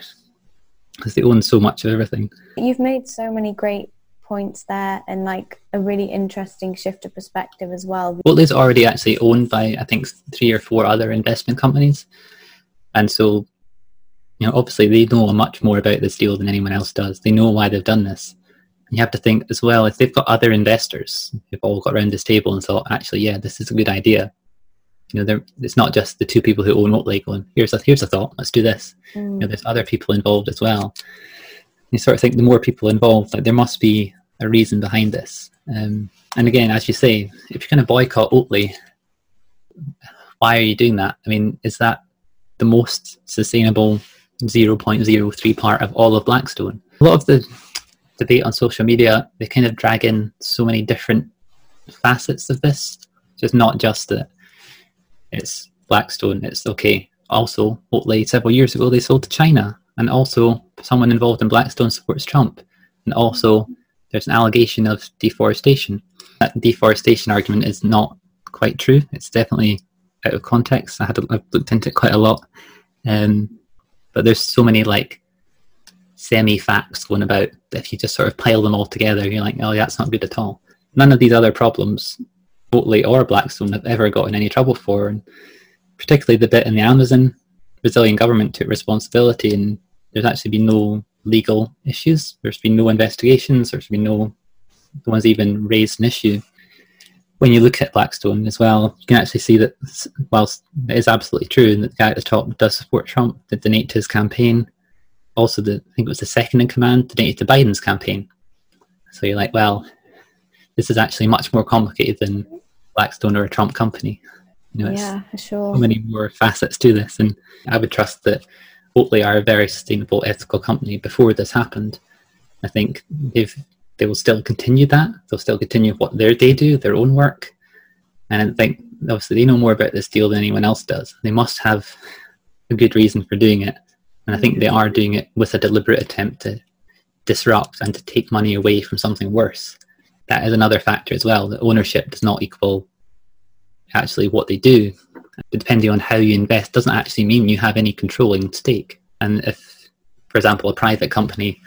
because they own so much of everything. You've made so many great points there and like a really interesting shift of perspective as well. Oatly's already actually owned by I think three or four other investment companies, and so you know obviously they know much more about this deal than anyone else does. They know why they've done this. You have to think as well if they've got other investors who've all got around this table and thought, actually, yeah, this is a good idea. You know, there it's not just the two people who own Oatly going, here's a here's a thought, let's do this. Mm. You know, there's other people involved as well you sort of think the more people involved, like there must be a reason behind this. Um, and again, as you say, if you're going to boycott Oatly, why are you doing that? I mean, is that the most sustainable 0.03 part of all of Blackstone? A lot of the debate on social media, they kind of drag in so many different facets of this. Just not just that it's Blackstone, it's okay. Also, Oatly several years ago they sold to China and also someone involved in Blackstone supports Trump, and also there's an allegation of deforestation. That deforestation argument is not quite true. It's definitely out of context. I had I've looked into it quite a lot, um, but there's so many like semi facts going about if you just sort of pile them all together, you're like, oh, that's not good at all. None of these other problems, Oatly or Blackstone, have ever got in any trouble for, and particularly the bit in the Amazon Brazilian government took responsibility and there's actually been no legal issues. There's been no investigations. There's been no, no one's even raised an issue. When you look at Blackstone as well, you can actually see that whilst it is absolutely true that the guy at the top does support Trump, that donate to his campaign, also the I think it was the second in command donated to Biden's campaign. So you're like, well, this is actually much more complicated than Blackstone or a Trump company. You know, yeah, for sure. So many more facets to this, and I would trust that Oatly are a very sustainable, ethical company. Before this happened, I think they've they will still continue that. They'll still continue what they they do, their own work, and I think obviously they know more about this deal than anyone else does. They must have a good reason for doing it, and I think they mm-hmm. are doing it with a deliberate attempt to disrupt and to take money away from something worse. That is another factor as well. That ownership does not equal actually what they do depending on how you invest, doesn't actually mean you have any controlling stake. And if, for example, a private company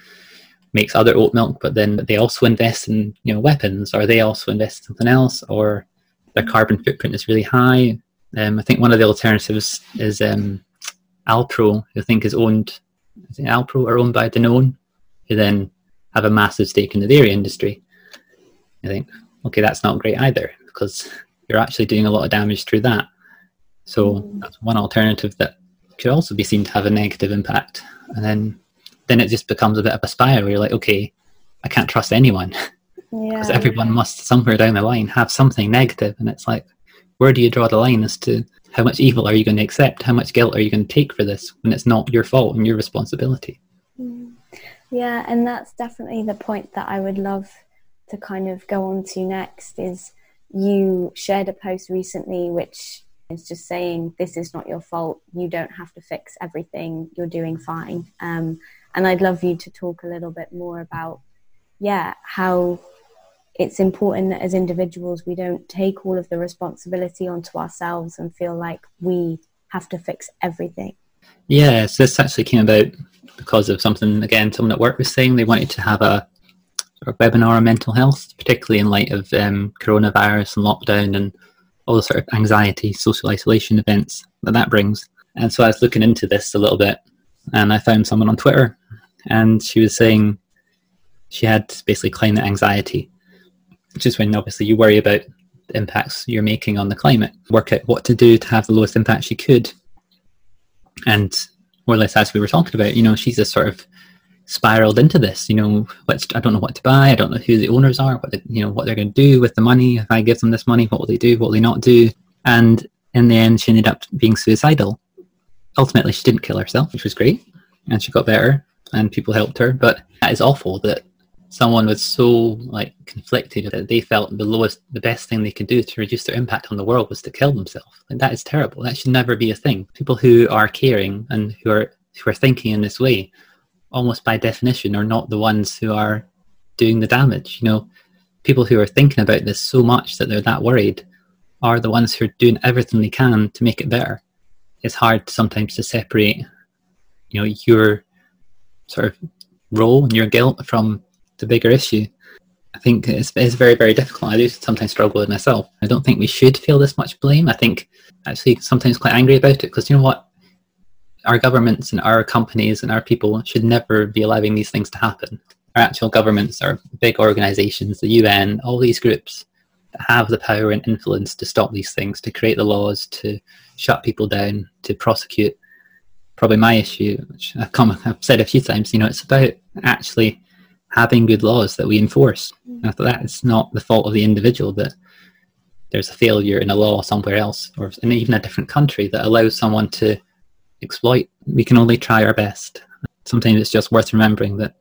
makes other oat milk, but then they also invest in you know weapons, or they also invest in something else, or their carbon footprint is really high. Um, I think one of the alternatives is um, Alpro, who I think is owned, is Alpro are owned by Danone, who then have a massive stake in the dairy industry. I think, okay, that's not great either because you're actually doing a lot of damage through that. So mm. that's one alternative that could also be seen to have a negative impact. And then then it just becomes a bit of a spiral where you're like, okay, I can't trust anyone. Because yeah. everyone must somewhere down the line have something negative. negative and it's like where do you draw the line as to how much evil are you going to accept? How much guilt are you going to take for this when it's not your fault and your responsibility? Mm. Yeah, and that's definitely the point that I would love to kind of go on to next is you shared a post recently which is just saying this is not your fault. You don't have to fix everything. You're doing fine. Um, and i'd love you to talk a little bit more about yeah how it's important that as individuals we don't take all of the responsibility onto ourselves and feel like we have to fix everything. Yeah so this actually came about because of something again someone at work was saying they wanted to have a sort of webinar on mental health, particularly in light of um, coronavirus and lockdown and all the sort of anxiety, social isolation events that that brings. And so I was looking into this a little bit, and I found someone on Twitter, and she was saying she had basically climate anxiety, which is when obviously you worry about the impacts you're making on the climate, work out what to do to have the lowest impact she could. And more or less, as we were talking about, you know, she's a sort of spiraled into this. You know, I don't know what to buy. I don't know who the owners are. What they, you know, what they're going to do with the money. If I give them this money, what will they do? What will they not do? And in the end, she ended up being suicidal. Ultimately, she didn't kill herself, which was great, and she got better, and people helped her. But that is awful that someone was so like conflicted that they felt the lowest, the best thing they could do to reduce their impact on the world was to kill themselves. Like that is terrible. That should never be a thing. People who are caring and who are who are thinking in this way almost by definition are not the ones who are doing the damage. You know, people who are thinking about this so much that they're that worried are the ones who are doing everything they can to make it better. It's hard sometimes to separate, you know, your sort of role and your guilt from the bigger issue. I think it's, it's very, very difficult. I do sometimes struggle with myself. I don't think we should feel this much blame. I think actually sometimes quite angry about it because you know what? Our governments and our companies and our people should never be allowing these things to happen. Our actual governments our big organizations, the UN, all these groups that have the power and influence to stop these things, to create the laws, to shut people down, to prosecute. Probably my issue, which I've, come, I've said a few times, you know, it's about actually having good laws that we enforce. Mm. that it's not the fault of the individual that there's a failure in a law somewhere else or in even a different country that allows someone to exploit. We can only try our best. Sometimes it's just worth remembering that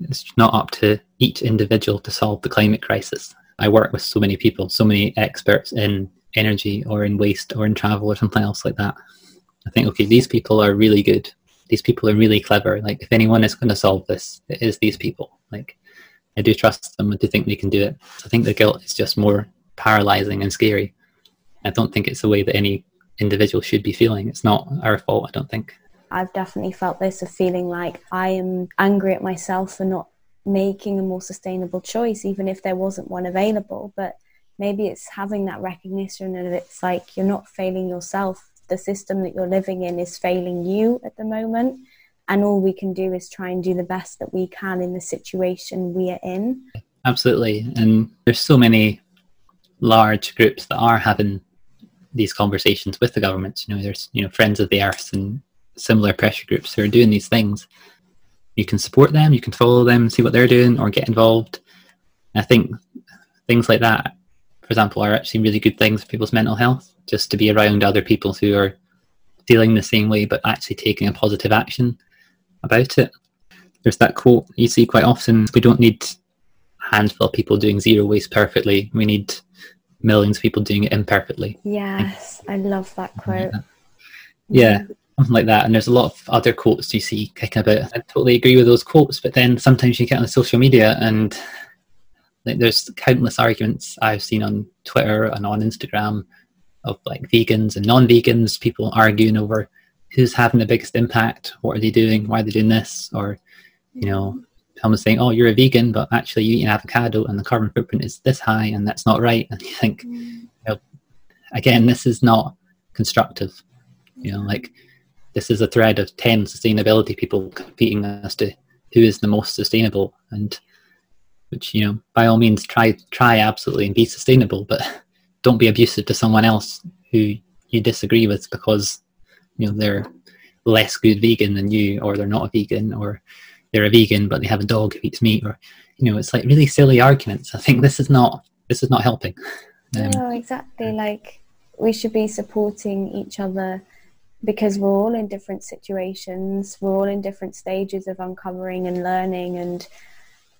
it's not up to each individual to solve the climate crisis. I work with so many people, so many experts in energy or in waste or in travel or something else like that. I think, okay, these people are really good. These people are really clever. Like, if anyone is going to solve this, it is these people. Like, I do trust them. I do think they can do it. I think the guilt is just more paralyzing and scary. I don't think it's the way that any individual should be feeling. It's not our fault, I don't think. I've definitely felt this of feeling like I am angry at myself for not making a more sustainable choice, even if there wasn't one available. But maybe it's having that recognition that it's like you're not failing yourself. The system that you're living in is failing you at the moment. And all we can do is try and do the best that we can in the situation we are in. Absolutely. And there's so many large groups that are having these conversations with the governments. You know, there's you know Friends of the Earth and similar pressure groups who are doing these things. You can support them, you can follow them, see what they're doing, or get involved. And I think things like that, for example, are actually really good things for people's mental health. Just to be around other people who are feeling the same way, but actually taking a positive action about it. There's that quote you see quite often: "We don't need handful of people doing zero waste perfectly. We need millions of people doing it imperfectly. Yes, I love that quote. Yeah, something like that. And there's a lot of other quotes you see kicking about. I totally agree with those quotes, but then sometimes you get on the social media and like, there's countless arguments I've seen on Twitter and on Instagram of like vegans and non-vegans, people arguing over who's having the biggest impact, what are they doing, why are they doing this, or you know, someone's saying, "Oh, you're a vegan, but actually you eat an avocado and the carbon footprint is this high, and that's not right." And you think, mm. you know, again, this is not constructive. You know, like this is a thread of ten sustainability people competing as to who is the most sustainable, and which you know by all means try try absolutely and be sustainable, but don't be abusive to someone else who you disagree with because you know they're less good vegan than you, or they're not a vegan, or they're a vegan but they have a dog who eats meat, or you know it's like really silly arguments. I think this is not this is not helping. Um, no, exactly. Like we should be supporting each other because we're all in different situations. We're all in different stages of uncovering and learning. And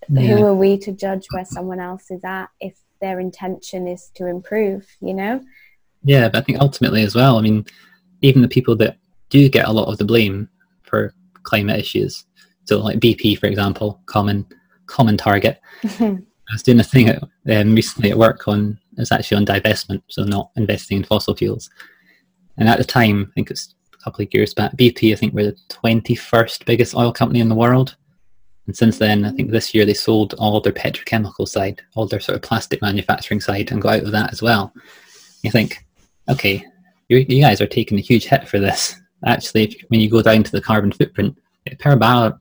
yeah. who are we to judge where someone else is at if their intention is to improve? You know? Yeah, but I think ultimately as well. I mean, even the people that do get a lot of the blame for climate issues. So, like BP, for example, common common target. I was doing a thing at, um, recently at work on it's actually on divestment, so not investing in fossil fuels. And at the time, I think it's a couple of years back, BP, I think, were the 21st biggest oil company in the world. And since then, I think this year they sold all their petrochemical side, all their sort of plastic manufacturing side, and got out of that as well. You think, okay, you, you guys are taking a huge hit for this. Actually, if, when you go down to the carbon footprint per barrel,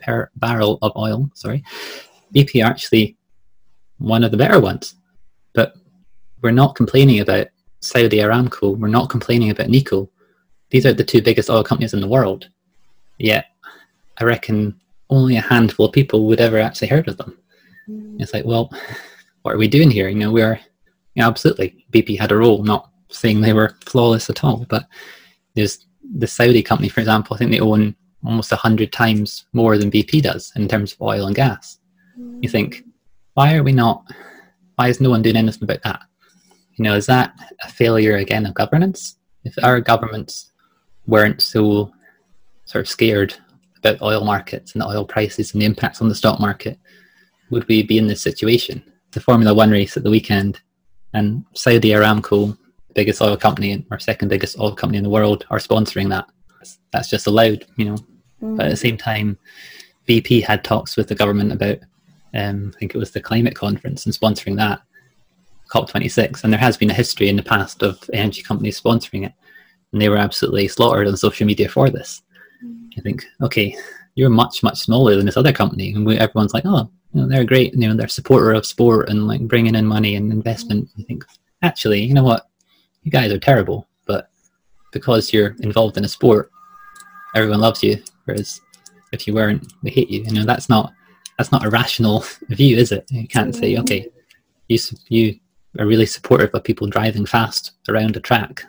per, barrel of oil, sorry, BP are actually one of the better ones. But we're not complaining about Saudi Aramco. We're not complaining about Nikko. These are the two biggest oil companies in the world. Yet, I reckon only a handful of people would ever actually heard of them. Mm. It's like, well, what are we doing here? You know, we're yeah, absolutely. BP had a role, not saying they were flawless at all, but there's the Saudi company, for example. I think they own almost a hundred times more than BP does in terms of oil and gas. You think, why are we not? Why is no one doing anything about that? You know, is that a failure again of governance? If our governments weren't so sort of scared about oil markets and the oil prices and the impacts on the stock market, would we be in this situation? The Formula One race at the weekend and Saudi Aramco, the biggest oil company or second biggest oil company in the world, are sponsoring that. That's just allowed, you know. Mm. But at the same time, BP had talks with the government about, um, I think it was the climate conference and sponsoring that. COP26, and there has been a history in the past of energy companies sponsoring it, and they were absolutely slaughtered on social media for this. Mm. You think, okay, you're much much smaller than this other company, and we, everyone's like, oh, you know, they're great, you know, they're a supporter of sport and like bringing in money and investment. You think, actually, you know what, you guys are terrible, but because you're involved in a sport, everyone loves you. Whereas if you weren't, they hate you. You know, that's not that's not a rational view, is it? You can't say, mm. okay, you you are really supportive of people driving fast around a track.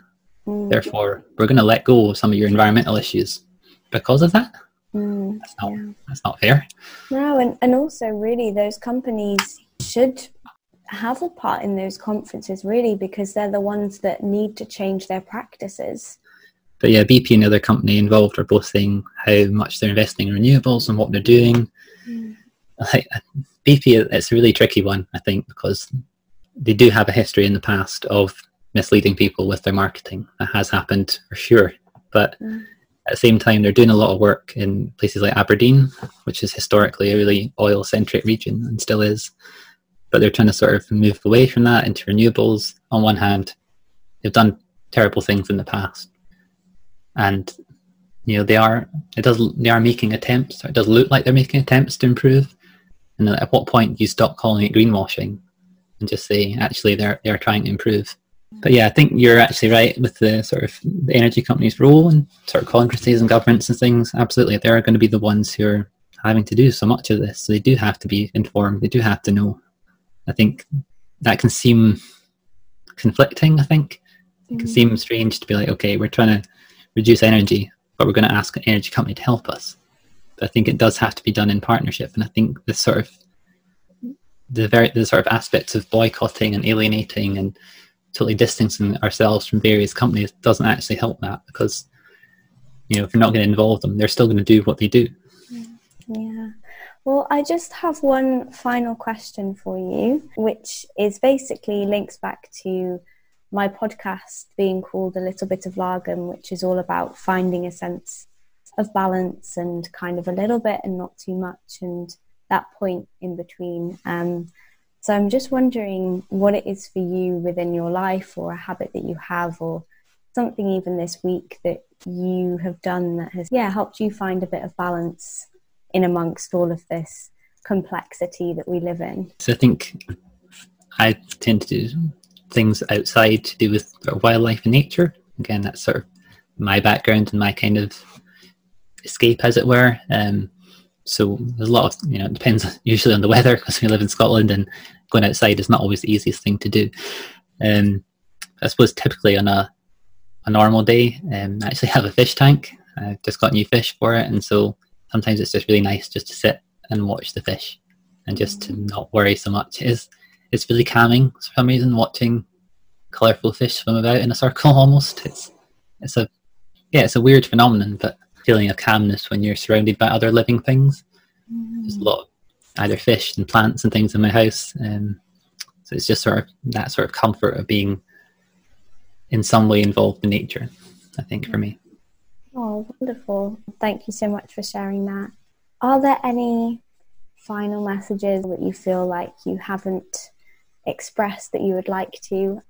Mm. Therefore, we're going to let go of some of your environmental issues because of that. Mm, that's, not, yeah. that's not fair. No, and, and also, really, those companies should have a part in those conferences, really, because they're the ones that need to change their practices. But yeah, BP and the other company involved are both saying how much they're investing in renewables and what they're doing. Mm. Like, BP, it's a really tricky one, I think, because they do have a history in the past of misleading people with their marketing. That has happened for sure. But mm. at the same time, they're doing a lot of work in places like Aberdeen, which is historically a really oil centric region and still is. But they're trying to sort of move away from that into renewables. On one hand, they've done terrible things in the past. And you know they are it does they are making attempts it does look like they're making attempts to improve and at what point do you stop calling it greenwashing and just say actually they're they're trying to improve. But yeah, I think you're actually right with the sort of the energy companies' role and sort of conferences and governments and things. Absolutely, they're going to be the ones who are having to do so much of this. So they do have to be informed. They do have to know. I think that can seem conflicting. I think it can mm. seem strange to be like, okay, we're trying to reduce energy, but we're going to ask an energy company to help us. But I think it does have to be done in partnership. And I think the sort of the very the sort of aspects of boycotting and alienating and totally distancing ourselves from various companies doesn't actually help that because you know if you're not going to involve them they're still going to do what they do yeah well i just have one final question for you which is basically links back to my podcast being called a little bit of lagom which is all about finding a sense of balance and kind of a little bit and not too much and that point in between. Um, so I'm just wondering what it is for you within your life or a habit that you have or something even this week that you have done that has yeah helped you find a bit of balance in amongst all of this complexity that we live in. So I think I tend to do things outside to do with wildlife and nature. Again, that's sort of my background and my kind of escape, as it were. Um, so there's a lot of, you know, it depends usually on the weather because we live in Scotland and going outside is not always the easiest thing to do. Um, I suppose typically on a, a normal day, um, I actually have a fish tank. I've just got new fish for it. And so sometimes it's just really nice just to sit and watch the fish and just to not worry so much. It is, it's really calming for some reason watching colourful fish swim about in a circle almost. It's, it's a, yeah, it's a weird phenomenon, but feeling of calmness when you're surrounded by other living things. Mm. There's a lot of either fish and plants and things in my house. Um, so it's just sort of that sort of comfort of being in some way involved in nature, I think, for me. Oh, wonderful. Thank you so much for sharing that. Are there any final messages that you feel like you haven't expressed that you would like to?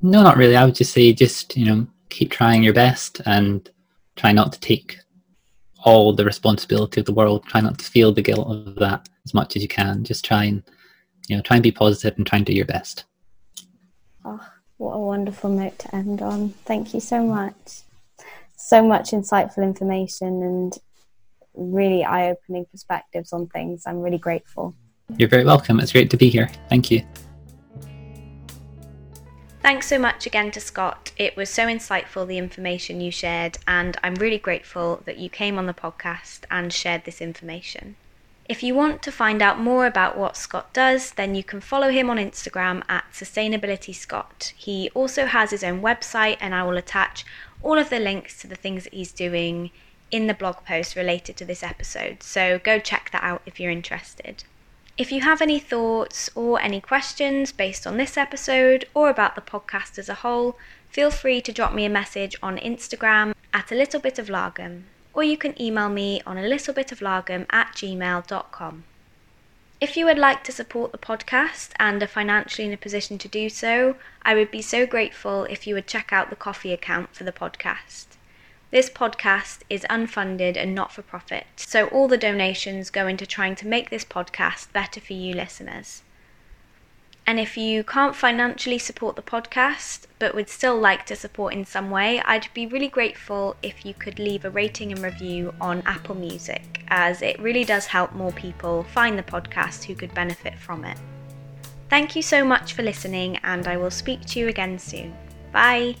No, not really. I would just say just, you know, keep trying your best and try not to take all the responsibility of the world. Try not to feel the guilt of that as much as you can. Just try and you know, try and be positive and try and do your best. Oh, what a wonderful note to end on. Thank you so much. So much insightful information and really eye opening perspectives on things. I'm really grateful. You're very welcome. It's great to be here. Thank you. Thanks so much again to Scott. It was so insightful, the information you shared, and I'm really grateful that you came on the podcast and shared this information. If you want to find out more about what Scott does, then you can follow him on Instagram at Sustainability Scott. He also has his own website, and I will attach all of the links to the things that he's doing in the blog post related to this episode. So go check that out if you're interested. If you have any thoughts or any questions based on this episode or about the podcast as a whole, feel free to drop me a message on Instagram at a little bit of Lagom, or you can email me on a little bit of Lagom at gmail.com. If you would like to support the podcast and are financially in a position to do so, I would be so grateful if you would check out the Ko-fi account for the podcast. This podcast is unfunded and not for profit, so all the donations go into trying to make this podcast better for you listeners. And if you can't financially support the podcast, but would still like to support in some way, I'd be really grateful if you could leave a rating and review on Apple Music, as it really does help more people find the podcast who could benefit from it. Thank you so much for listening, and I will speak to you again soon. Bye.